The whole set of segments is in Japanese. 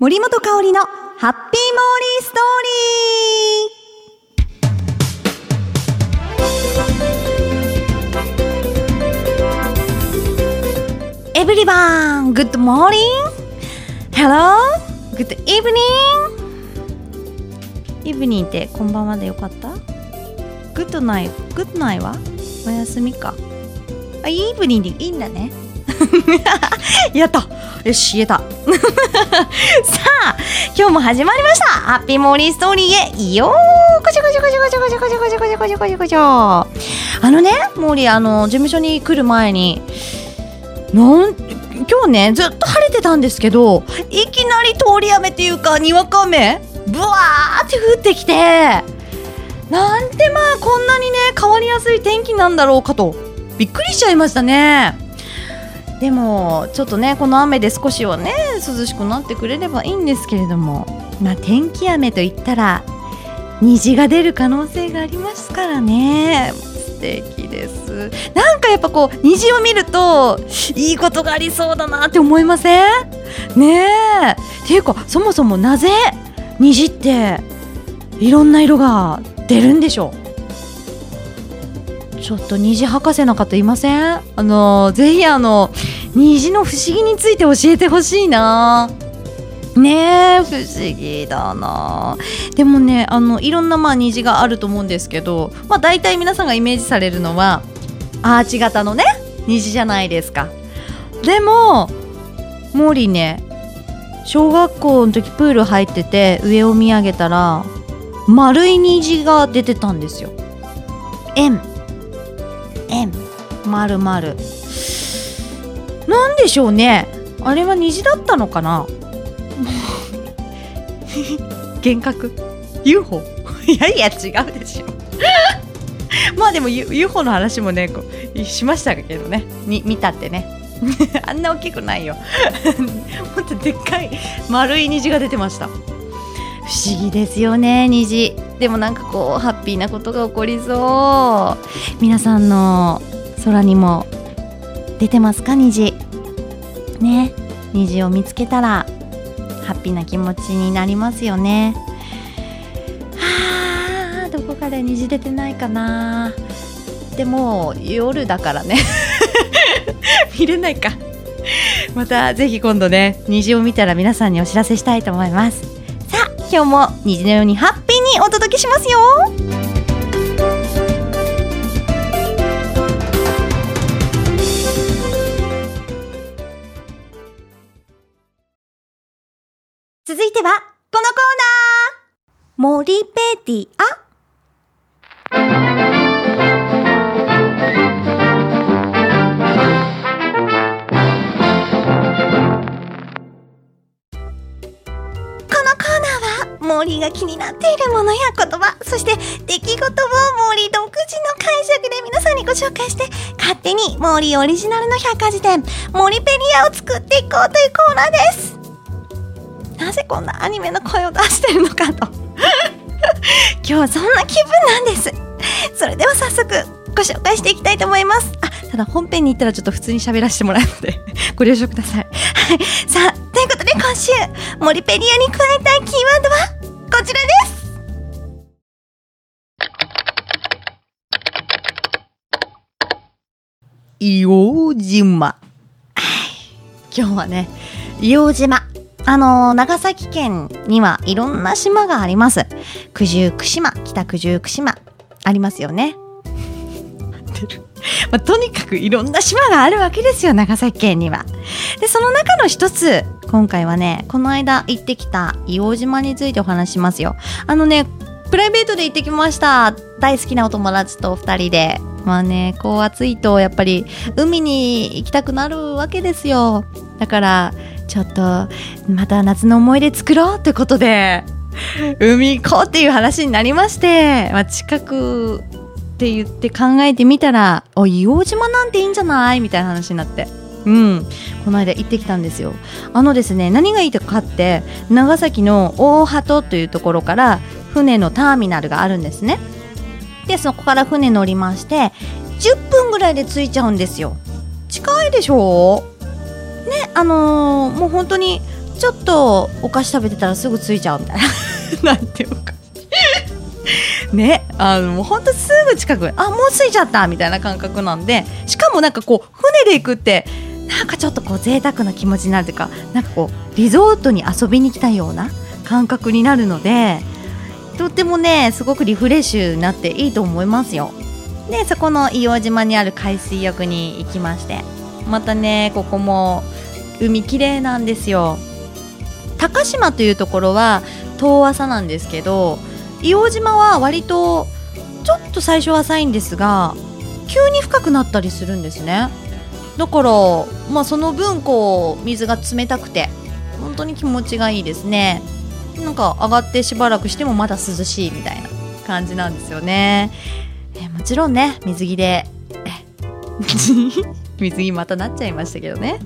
森本香里のハッピーモーリーストーリー。 Everybody good morning Hello! Good evening! Evening ってこんばんはでよかった？ Good night good night は？おやすみか。あ evening でいいんだね。やった。よし言えた。さあ今日も始まりました。ハッピーモーリーストーリーへ。よー。こちょこちょこちょこちょこちょこちょこちょこちょこちょこちょこちょ。あのねモーリーあの事務所に来る前になん今日ねずっと晴れてたんですけどいきなり通り雨っていうかにわか雨ブワーって降ってきてなんてまあこんなにね変わりやすい天気なんだろうかとびっくりしちゃいましたね。でもちょっとねこの雨で少しはね涼しくなってくれればいいんですけれどもまあ天気雨といったら虹が出る可能性がありますからね。素敵です。なんかやっぱこう虹を見るといいことがありそうだなって思いません？ねえ。っていうかそもそもなぜ虹っていろんな色が出るんでしょう？ちょっと虹博士の方いません？あのぜひあの虹の不思議について教えてほしいな。ねえ不思議だな。でもねあのいろんなまあ虹があると思うんですけどまあ大体皆さんがイメージされるのはアーチ型のね虹じゃないですか。でもモーリーね小学校の時プール入ってて上を見上げたら丸い虹が出てたんですよ。円円丸丸なんでしょうね。あれは虹だったのかな？幻覚？UFO いやいや違うでしょ。まあでも UFO の話もねこうしましたけどね。に見たってね。あんな大きくないよ。もっとでっかい丸い虹が出てました。不思議ですよね虹。でもなんかこうハッピーなことが起こりそう。皆さんの空にも出てますか？虹。ね。虹を見つけたらハッピーな気持ちになりますよね。はあどこかで虹出てないかな。でも夜だからね。見れないか。またぜひ今度ね虹を見たら皆さんにお知らせしたいと思います。さあ今日も虹のようにハッピーにお届けしますよ。続いてはこのコーナー。モリペディア森が気になっているものや言葉そして出来事を森独自の解釈で皆さんにご紹介して勝手に森オリジナルの百科事典森ペリアを作っていこうというコーナーです。なぜこんなアニメの声を出してるのかと。今日はそんな気分なんです。それでは早速ご紹介していきたいと思います。あただ本編に行ったらちょっと普通に喋らせてもらうので ご了承ください。はい。さあということで今週森ペリアに加えたいキーワードは？こちらです。硫黄島。今日はね硫黄島。あのー、長崎県にはいろんな島があります。九十九島北九十九島。ありますよね まあ、とにかくいろんな島があるわけですよ長崎県には。でその中の一つ今回はねこの間行ってきた硫黄島についてお話しますよ。あのねプライベートで行ってきました。大好きなお友達と2人で。まあねこう暑いとやっぱり海に行きたくなるわけですよ。だからちょっとまた夏の思い出作ろうってことで海行こうっていう話になりまして、まあ、近くって言って考えてみたら、お、硫黄島なんていいんじゃない？みたいな話になって。うん、この間行ってきたんですよ。あのですね、何がいいかって、長崎の大鳩というところから船のターミナルがあるんですね。で、そこから船乗りまして、10分ぐらいで着いちゃうんですよ。近いでしょ？ね、あのー、もう本当にちょっとお菓子食べてたらすぐついちゃうみたいな なんていうかねあのもうほんとすぐ近くあもうついちゃったみたいな感覚なんでしかもなんかこう船で行くってなんかちょっとこう贅沢な気持ちになるというかなんかこうリゾートに遊びに来たような感覚になるのでとってもねすごくリフレッシュになっていいと思いますよ。でそこの硫黄島にある海水浴に行きましてまたねここも海きれいなんですよ。高島というところは遠浅なんですけど硫黄島は割とちょっと最初は浅いんですが急に深くなったりするんですね。だからまあその分こう水が冷たくて本当に気持ちがいいですね。なんか上がってしばらくしてもまだ涼しいみたいな感じなんですよね。えもちろんね水着で 水着またなっちゃいましたけどね。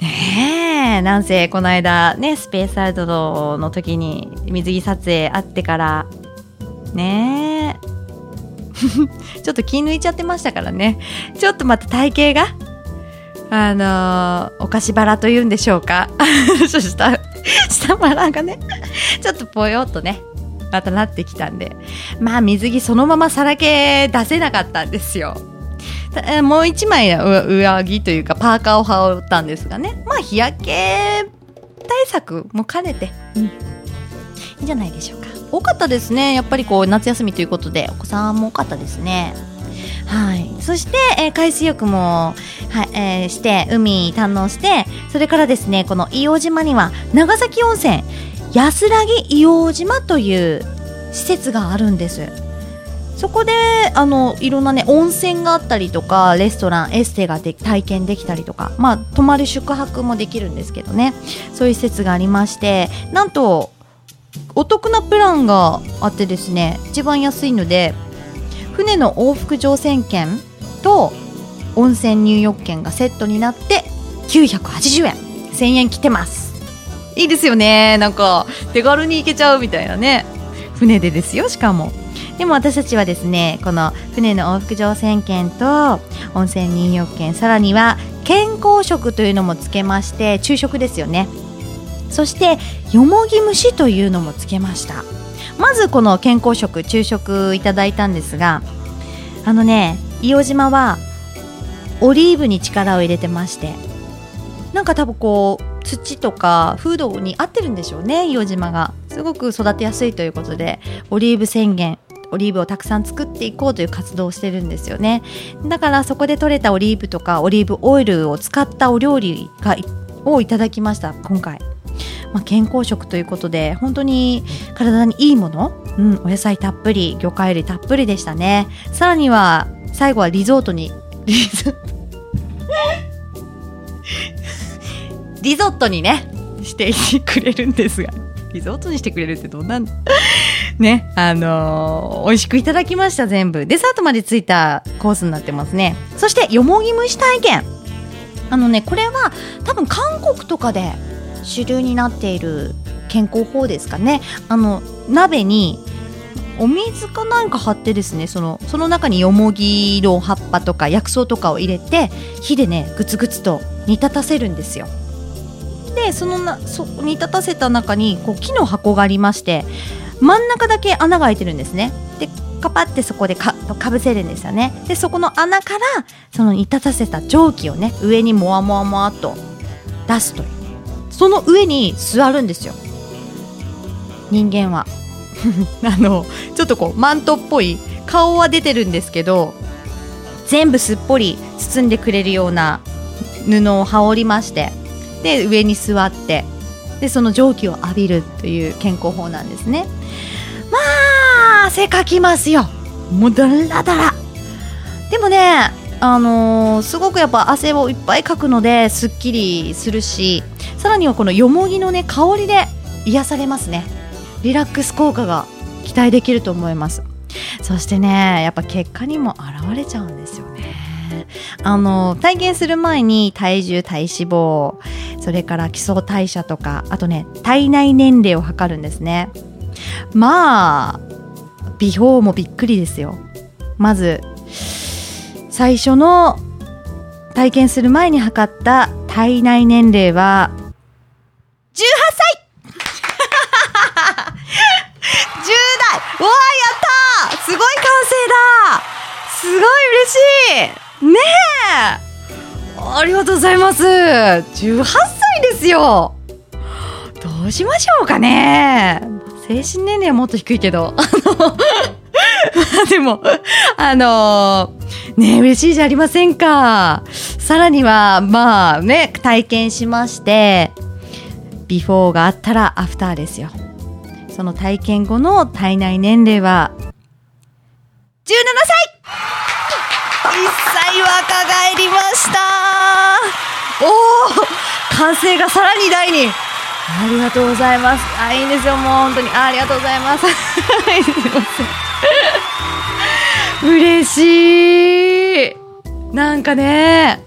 ねえ。なんせこの間ねスペースアウトの時に水着撮影あってからねえ。ちょっと気抜いちゃってましたからね。ちょっとまた体型があのー、お菓子バラというんでしょうか。そした下腹がねちょっとぽよっとねまたなってきたんで。まあ水着そのままさらけ出せなかったんですよ。もう一枚上着というかパーカーを羽織ったんですがね。まあ日焼け対策も兼ねて、うん、いいんじゃないでしょうか。多かったですね。やっぱりこう夏休みということで。お子さんも多かったですね。はい。そして、えー、海水浴も、はいえー、して海堪能して。それからですねこの硫黄島には長崎温泉安らぎ硫黄島という施設があるんですそこであのいろんなね温泉があったりとかレストランエステがで体験できたりとかまあ泊まる宿泊もできるんですけどね。そういう施設がありましてなんとお得なプランがあってですね一番安いので船の往復乗船券と温泉入浴券がセットになって980円。1000円来てます。いいですよね。なんか手軽に行けちゃうみたいなね。船でですよしかも。でも私たちはですねこの船の往復乗船券と温泉入浴券さらには健康食というのもつけまして昼食ですよね。そしてよもぎ蒸しというのもつけました。まずこの健康食昼食いただいたんですがあのね伊予島はオリーブに力を入れてましてなんか多分こう土とか風土に合ってるんでしょうね伊予島が。すごく育てやすいということでオリーブ宣言オリーブをたくさん作っていこうという活動をしてるんですよね。だからそこで採れたオリーブとかオリーブオイルを使ったお料理がをいただきました今回。まあ、健康食ということで本当に体にいいもの、うん、お野菜たっぷり魚介類たっぷりでしたね。さらには最後はリゾートにリゾ リゾットにねしてくれるんですが。リゾートにしてくれるってどんなん？ね、あのー、美味しくいただきました、全部。デザートまでついたコースになってますね。そして、よもぎ蒸し体験。あのね、これは多分韓国とかで主流になっている健康法ですかね。あの、鍋にお水かなんか張ってですねそのその中によもぎの葉っぱとか薬草とかを入れて火でねグツグツと煮立たせるんですよでそのなそ煮立たせた中にこう木の箱がありまして真ん中だけ穴が開いてるんですね。でカパってそこでかかぶせるんですよね。でそこの穴からその煮立たせた蒸気をね上にもわもわもわっと出すという。その上に座るんですよ。人間は。あのちょっとこうマントっぽい顔は出てるんですけど全部すっぽり包んでくれるような布を羽織りましてで上に座ってでその蒸気を浴びるという健康法なんですね。まあ汗かきますよ。もうだらだら。でもねあのー、すごくやっぱ汗をいっぱいかくのですっきりするしさらにはこのよもぎのね香りで癒されますね。リラックス効果が期待できると思います。そしてねやっぱ結果にも現れちゃうんですよね。あの体験する前に体重体脂肪それから基礎代謝とかあとね体内年齢を測るんですね。まあ美表もびっくりですよ。まず最初の体験する前に測った体内年齢は18歳 !10 代。わあやったすごい完成だすごい嬉しい。ねえ。ありがとうございます。18歳ですよ。どうしましょうかね。精神年齢はもっと低いけど。あの でもあのね嬉しいじゃありませんか。さらにはまあね体験しましてビフォーがあったらアフターですよ。その体験後の体内年齢は17歳。1歳。若返りました。おお完成がさらに大に。ありがとうございます。あいいんですよもう本当に。ありがとうございます。すいません嬉しい。なんかね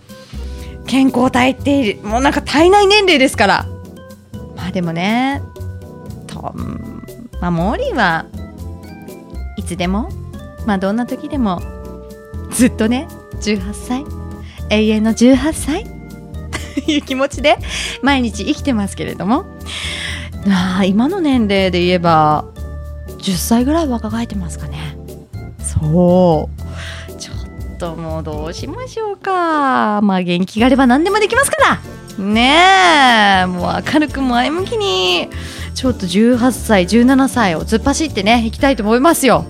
健康体ってもうなんか体内年齢ですから。まあでもねとまあモーリーはいつでもまあどんな時でもずっとね18歳？永遠の18歳？という気持ちで毎日生きてますけれども。ああ今の年齢で言えば10歳ぐらい若返ってますかね。そう。ちょっともうどうしましょうか。まあ元気があれば何でもできますから。ねえ。もう明るく前向きに。ちょっと18歳17歳を突っ走ってねいきたいと思いますよ。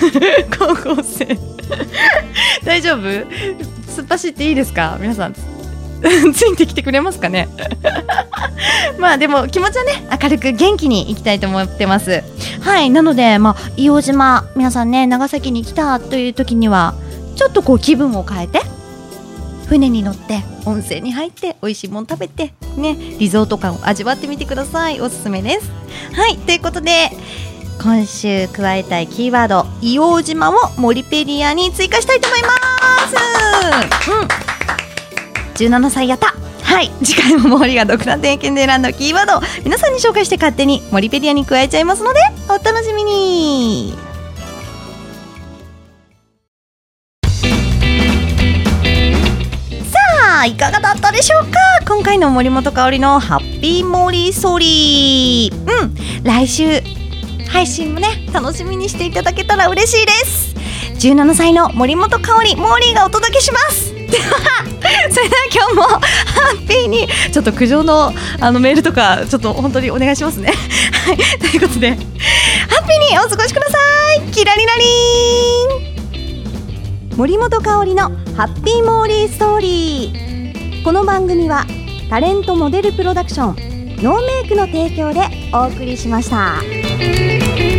高校生 大丈夫？突っ走っていいですか？皆さん。ついてきてくれますかね？まあでも気持ちはね明るく元気にいきたいと思ってます。はいなのでまあ硫黄島皆さんね長崎に来たという時にはちょっとこう気分を変えて船に乗って温泉に入って美味しいもの食べてねリゾート感を味わってみてください。おすすめです。はいということで今週加えたいキーワード硫黄島をモリペディアに追加したいと思います。うん。17歳やった。はい。次回もモリが独断点検で選んだキーワードを皆さんに紹介して勝手にモリペディアに加えちゃいますのでお楽しみに。さあいかがだったでしょうか？今回の森本香里のハッピーモリソリ。ーうん。来週配信もね楽しみにしていただけたら嬉しいです。17歳の森本香里モーリーがお届けします。で はそれでは今日もハッピーにちょっと苦情のあのメールとかちょっと本当にお願いしますね。はい。ということでハッピーにお過ごしください。キラリラリン。森本香里のハッピーモーリーストーリーこの番組はタレントモデルプロダクションノーメイクの提供でお送りしました。Música